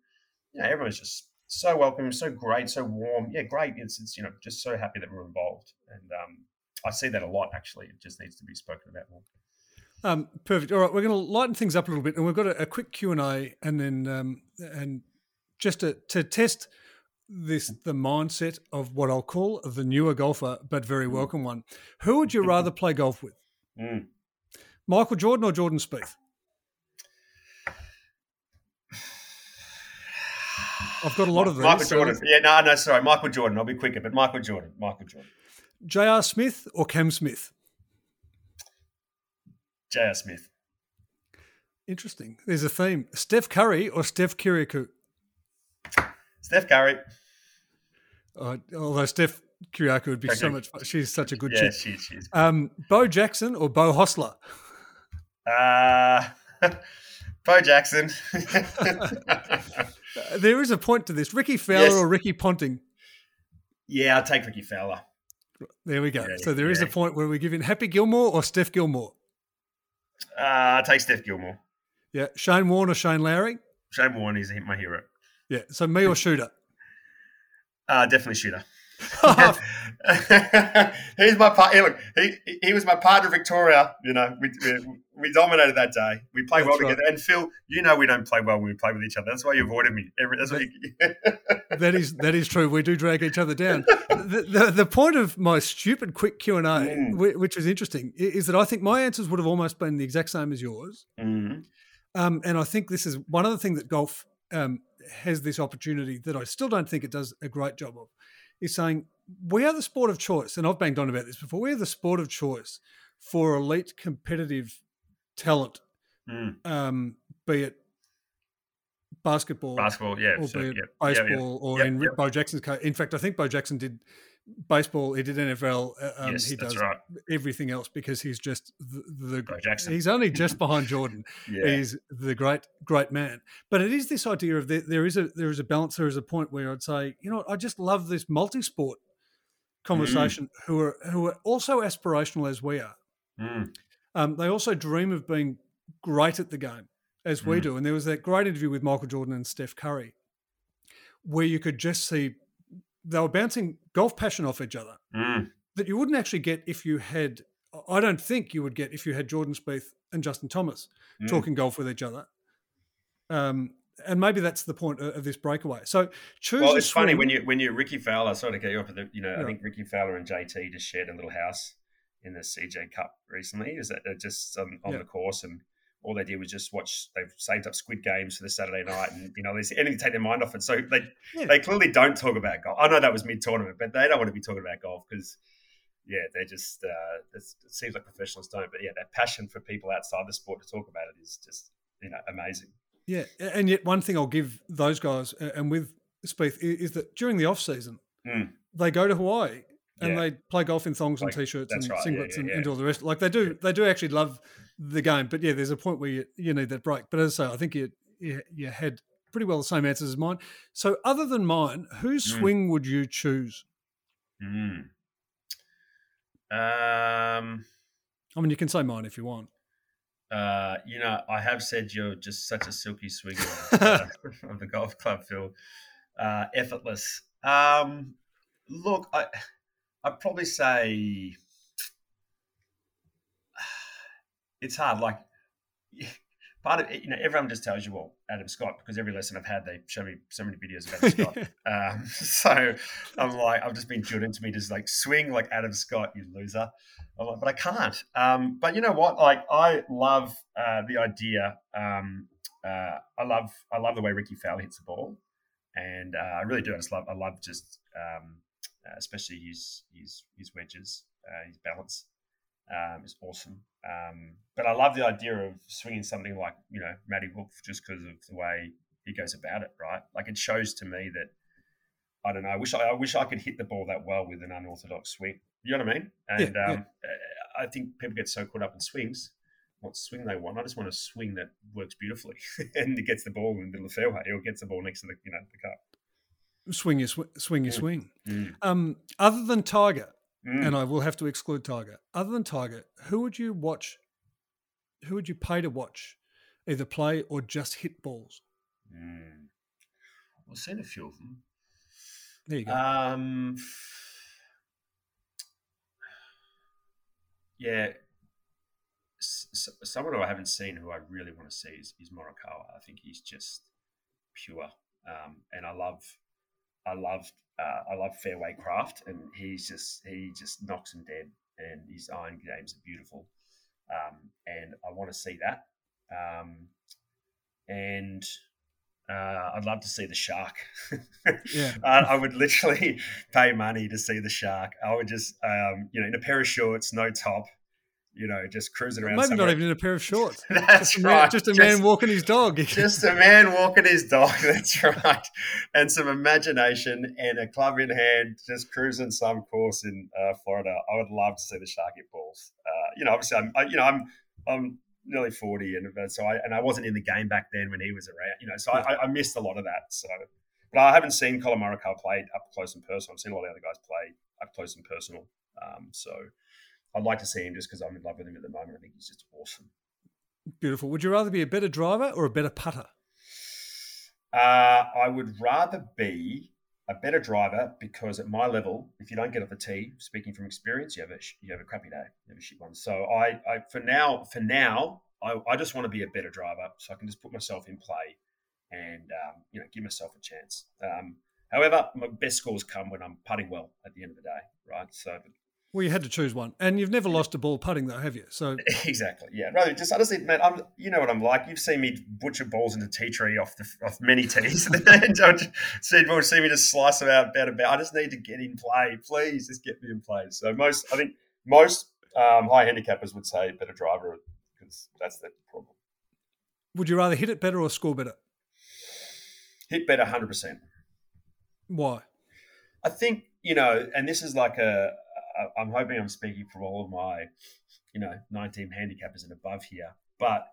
know, everyone's just so welcome, so great, so warm. Yeah, great. It's, it's you know, just so happy that we're involved, and um, I see that a lot. Actually, it just needs to be spoken about more. Um, perfect. All right, we're going to lighten things up a little bit, and we've got a, a quick Q and A, and then um, and just to, to test this the mindset of what I'll call the newer golfer, but very mm. welcome one. Who would you rather play golf with? Mm. Michael Jordan or Jordan Spieth? I've got a lot of these. Michael Jordan. So yeah, no, no, sorry. Michael Jordan. I'll be quicker, but Michael Jordan. Michael Jordan. J.R. Smith or Cam Smith? J.R. Smith. Interesting. There's a theme. Steph Curry or Steph Kyriacou? Steph Curry. Uh, although Steph Kyriacou would be so much fun. She's such a good yeah, chick. she, she's. Um, Bo Jackson or Beau Hossler? Uh, Bo Jackson. Uh, There is a point to this. Rickie Fowler Yes. or Ricky Ponting? yeah, I'll take Rickie Fowler. There we go. Yeah, so there is a point where we give in Happy Gilmore or Steph Gilmore. Uh, I'll take Steph Gilmore. Yeah, Shane Warne or Shane Lowry. Shane Warne is my hero. Yeah, so me or Shooter. Uh, definitely shooter. He's my part. Hey, look, he he was my partner, Victoria. You know, we, we, we dominated that day. We played well right. together. And Phil, you know, we don't play well when we play with each other. That's why you avoided me. Every, that's why you, that is that is true. We do drag each other down. The, the, the point of my stupid quick Q and A, Mm. which is interesting, is that I think my answers would have almost been the exact same as yours. Mhm. Um, and I think this is one of the things that golf um, has this opportunity that I still don't think it does a great job of, is saying we are the sport of choice. And I've banged on about this before. We are the sport of choice for elite competitive talent, Mm. um, be it basketball, basketball. Yeah, or so, be it yeah, yeah, yeah. baseball, or in. Bo Jackson's case. In fact, I think Bo Jackson did baseball. He did NFL. uh, Um, yes, he does right. everything else because he's just the, the Jackson. he's only just behind Jordan. Yeah. He's the great great man. But it is this idea of there, there is a there is a balance. There is a point where I'd say, you know, what, I just love this multi-sport conversation. Who are who are also aspirational as we are. Mm. Um, they also dream of being great at the game, as we Mm. do. And there was that great interview with Michael Jordan and Steph Curry, where you could just see they were bouncing golf passion off each other Mm. that you wouldn't actually get if you had. I don't think you would get if you had Jordan Spieth and Justin Thomas Mm. talking golf with each other. Um, and maybe that's the point of, this breakaway. So choose. Well, it's funny when you when you Rickie Fowler. Sorry to cut you off, but the, you know, Yeah. I think Rickie Fowler and JT just shared a little house in the CJ Cup recently. Is that they're just um, on Yeah. the course and all they did was just watch. They've saved up Squid Games for the Saturday night, and you know, there's anything to take their mind off it. So they Yeah. they clearly don't talk about golf. I know that was mid tournament, but they don't want to be talking about golf because. Yeah, they're just. Uh, it's, it seems like professionals don't, but yeah, that passion for people outside the sport to talk about it is just, you know, amazing. Yeah, and yet one thing I'll give those guys and with Spieth is that during the off season Mm. they go to Hawaii and Yeah. they play golf in thongs and t-shirts and right, singlets yeah, and, yeah. and all the rest. Like they do, they do actually love the game. But yeah, there's a point where you, you need that break. But as I say, I think you, you you had pretty well the same answers as mine. So other than mine, whose Mm. swing would you choose? Mm. Um. I mean, you can say mine if you want. Uh, you know, I have said you're just such a silky swinger uh, of the golf club, Phil. Uh, effortless. Um, look, I, I'd probably say it's hard. Like, part of it, you know, everyone just tells you, well, Adam Scott, because every lesson I've had, they show me so many videos of Adam Scott. um, so I'm like, I've just been drilled into me to just like swing like Adam Scott, you loser. I'm like, but I can't. Um, but you know what? Like, I love uh, the idea. Um, uh, I love, I love the way Rickie Fowler hits the ball, and uh, I really do. I just love, I love just, um, uh, especially his his his wedges, uh, his balance um, is awesome. Um, but I love the idea of swinging something like you know Matty Wolff just because of the way he goes about it. Right, like it shows to me that I don't know. I wish I, I wish I could hit the ball that well with an unorthodox swing. You know what I mean? And Yeah, um, I think people get so caught up in swings. What swing they want? I just want a swing that works beautifully and it gets the ball in the middle of the fairway or gets the ball next to the you know the cup. Swing your sw- swing your Mm. swing. Mm. Um, other than Tiger, Mm. and I will have to exclude Tiger. Other than Tiger, who would you watch? Who would you pay to watch, either play or just hit balls? Mm. I've seen a few of them. There you go. Um, yeah, s- someone who I haven't seen who I really want to see is, is Morikawa. I think he's just pure, um, and I love, I love, uh, I love fairway craft, and he's just he just knocks them dead, and his iron games are beautiful, um, and I want to see that, um, and. Uh, I'd love to see the shark. Yeah. I, I would literally pay money to see the shark. I would just, um, you know, in a pair of shorts, no top, you know, just cruising around. Maybe somewhere. not even in a pair of shorts. That's just a right. Man, just a man walking his dog. just a man walking his dog. That's right. And some imagination and a club in hand, just cruising some course in uh, Florida. I would love to see the shark hit balls. Uh, you know, obviously, I'm, I, you know, I'm, I'm nearly 40 and so I, and I wasn't in the game back then when he was around, you know, so I, I missed a lot of that. So, but I haven't seen Collin Morikawa play up close and personal. I've seen a lot of other guys play up close and personal. Um, so I'd like to see him just because I'm in love with him at the moment. I think he's just awesome. Beautiful. Would you rather be a better driver or a better putter? Uh, I would rather be a better driver because at my level, if you don't get off the tee, speaking from experience, you have a you have a crappy day, you have a shit one. So I, I for now, for now, I, I just want to be a better driver so I can just put myself in play and um, you know give myself a chance. Um, however, my best scores come when I'm putting well at the end of the day, right? So well, you had to choose one, and you've never lost a ball putting, though, have you? So exactly, yeah. Rather just honestly, man, I'm you know what I'm like. You've seen me butcher balls into tea tree off the off many tees, and don't see people see me just slice them out about about. I just need to get in play, please. Just get me in play. So most, I think most um, high handicappers would say better driver because that's the problem. Would you rather hit it better or score better? Hit better, hundred percent. Why? I think you know, and this is like a I'm hoping I'm speaking for all of my, you know, 19 handicappers and above here. But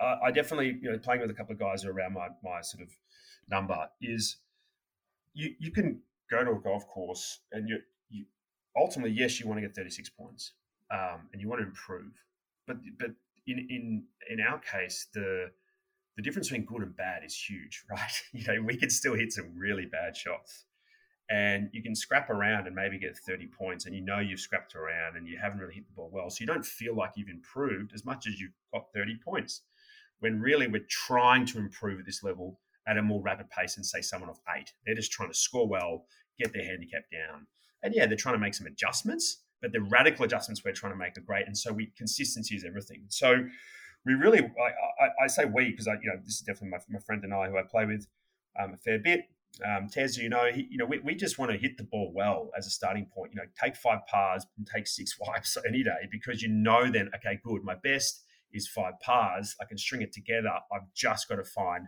uh, I definitely, you know, playing with a couple of guys who are around my, my sort of number is you you can go to a golf course and you you ultimately yes you want to get 36 points um, and you want to improve, but but in in in our case the the difference between good and bad is huge, right? You know, we can still hit some really bad shots and you can scrap around and maybe get 30 points and you know you've scrapped around and you haven't really hit the ball well so you don't feel like you've improved as much as you've got 30 points when really we're trying to improve at this level at a more rapid pace than say someone of eight. They're just trying to score well get their handicap down and yeah they're trying to make some adjustments but the radical adjustments we're trying to make are great and so we consistency is everything. So we really i, I, I say we because i you know this is definitely my, my friend and i who i play with um, a fair bit um, Tez, you know, he, you know, we, we just want to hit the ball well as a starting point. You know, take five pars and take six wipes any day because you know then, okay, good. My best is five pars. I can string it together. I've just got to find,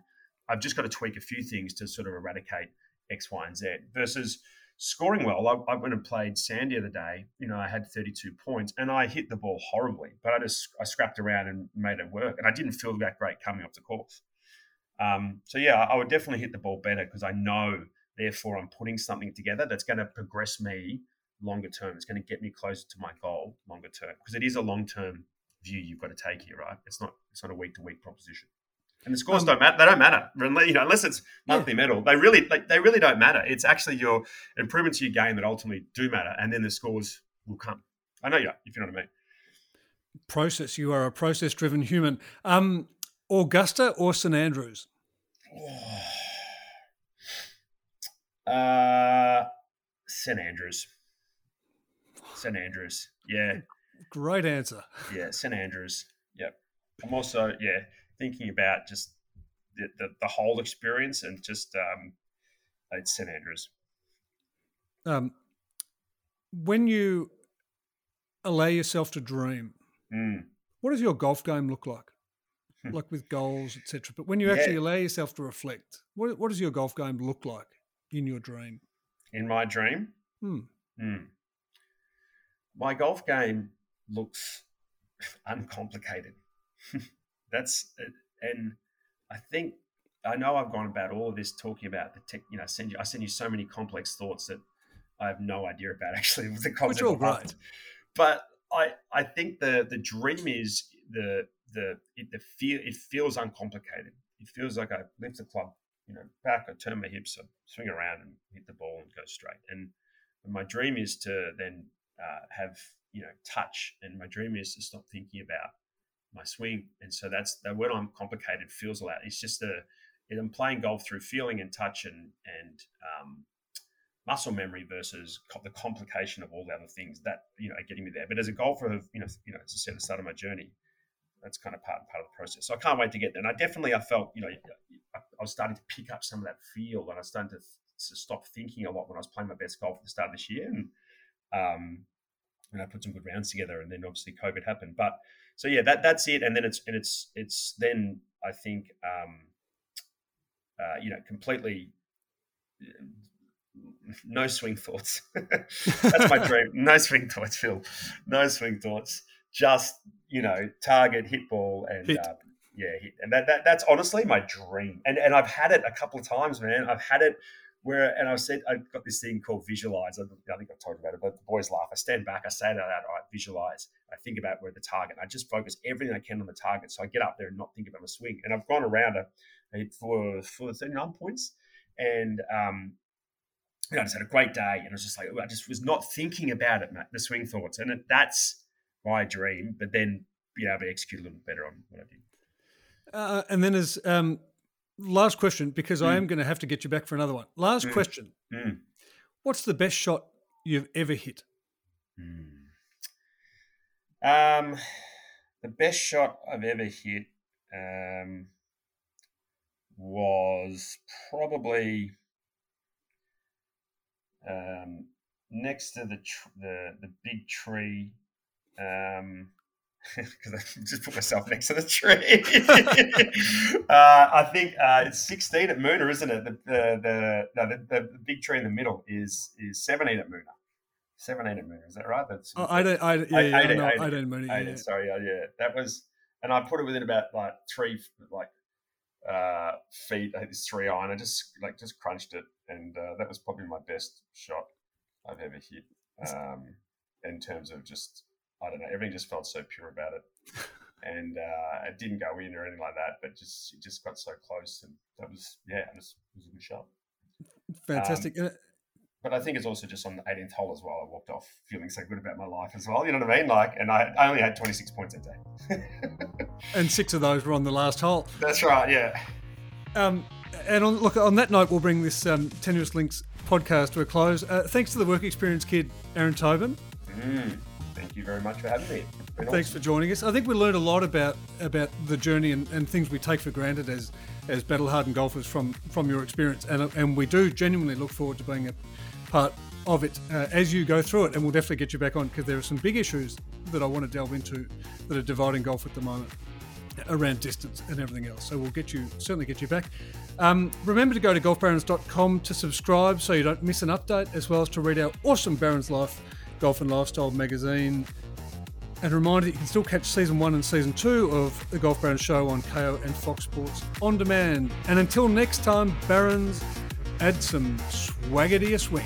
I've just got to tweak a few things to sort of eradicate X, Y, and Z. Versus scoring well. I, I went and played Sandy the other day. You know, I had 32 points and I hit the ball horribly, but I just I scrapped around and made it work. And I didn't feel that great coming off the course. Um, so yeah, I would definitely hit the ball better because I know, therefore, I'm putting something together that's going to progress me longer term. It's going to get me closer to my goal longer term because it is a long term view you've got to take here, right? It's not it's not a week to week proposition. And the scores um, don't matter. They don't matter, you know, unless it's monthly yeah. medal. They really, like, they really don't matter. It's actually your improvements to your game that ultimately do matter, and then the scores will come. I know you, if you know what I mean. Process. You are a process-driven human. Um, Augusta or St Andrews? Uh, St Andrews. St Andrews. Yeah. Great answer. Yeah, St Andrews. Yep. I'm also yeah thinking about just the, the, the whole experience and just um, it's St Andrews. Um, when you allow yourself to dream, mm. what does your golf game look like? like with goals, etc. But when you actually yeah. allow yourself to reflect, what, what does your golf game look like in your dream? In my dream, hmm. Hmm. my golf game looks uncomplicated. That's and I think I know I've gone about all of this talking about the tech. You know, send you I send you so many complex thoughts that I have no idea about actually the concept. Which all right. But I I think the the dream is the the it the feel it feels uncomplicated. It feels like I lift the club, you know, back, I turn my hips, I swing around and hit the ball and go straight. And my dream is to then uh, have you know touch, and my dream is to stop thinking about my swing. And so that's the word I'm complicated feels a lot. It's just a I'm playing golf through feeling and touch and and um, muscle memory versus the complication of all the other things that you know are getting me there. But as a golfer, you know, you know, as I said the start of my journey, that's kind of part and part of the process. So I can't wait to get there. And I definitely, I felt, you know, I, was starting to pick up some of that feel, and I started to, to, stop thinking a lot when I was playing my best golf at the start of this year. And um, and I put some good rounds together, and then obviously COVID happened. But so yeah, that that's it, and then it's and it's it's then I think um, uh, you know completely no swing thoughts. That's my dream. No swing thoughts, Phil. No swing thoughts. Just you know, target, hit ball, and hit. Uh, yeah, hit. And that, that that's honestly my dream. And and I've had it a couple of times, man. I've had it where, and I've said I've got this thing called visualize. I, I think I've talked about it, but the boys laugh. I stand back, I say it out. I visualize. I think about where the target. I just focus everything I can on the target. So I get up there and not think about my swing. And I've gone around a, a for for 39 points, and um, you know, I just had a great day, and I was just like, I just was not thinking about it, Matt, the swing thoughts, and it, that's my dream. But then be able to execute a little better on what I did. Uh, and then as um, last question, because mm. I am going to have to get you back for another one. Last mm. question: mm. What's the best shot you've ever hit? Mm. Um, the best shot I've ever hit um, was probably um, next to the tr- the the big tree. Um, because I just put myself next to the tree. uh, I think uh, it's 16 at Moonah, isn't it? The the the, no, the, the big tree in the middle is is 17 at Moonah. 17 at Moonah, is that right? That's oh, I don't, I, yeah, 18, yeah, 18, no, 18, 18 Moonah. 18, yeah. Sorry, yeah, that was, and I put it within about like three like uh, feet. I hit this three iron. I just like just crunched it, and uh, that was probably my best shot I've ever hit. Um, in terms of just I don't know, everything just felt so pure about it, and uh, it didn't go in or anything like that, but just it just got so close, and that was yeah, it was, it was a good shot. Fantastic. Um, but I think it's also just on the 18th hole as well. I walked off feeling so good about my life as well. You know what I mean? Like, and I, I only had 26 points that day. and six of those were on the last hole. That's right. Yeah. Um, and on, look, on that note, we'll bring this um, Tenuous Links podcast to a close. Uh, thanks to the work experience kid, Aaron Tobin. Mm, thank you very much for having me. Thanks awesome. for joining us. I think we learned a lot about about the journey and, and things we take for granted as as battle hardened golfers from from your experience, and and we do genuinely look forward to being a part of it uh, as you go through it, and we'll definitely get you back on because there are some big issues that I want to delve into that are dividing golf at the moment around distance and everything else. So we'll get you certainly get you back. Um, remember to go to golfbarons.com to subscribe so you don't miss an update, as well as to read our awesome Barons Life Golf and Lifestyle magazine. And a reminder, that you can still catch season one and season two of the Golf Barons show on Kayo and Fox Sports on demand. And until next time, Barons, add some swagger to your swing.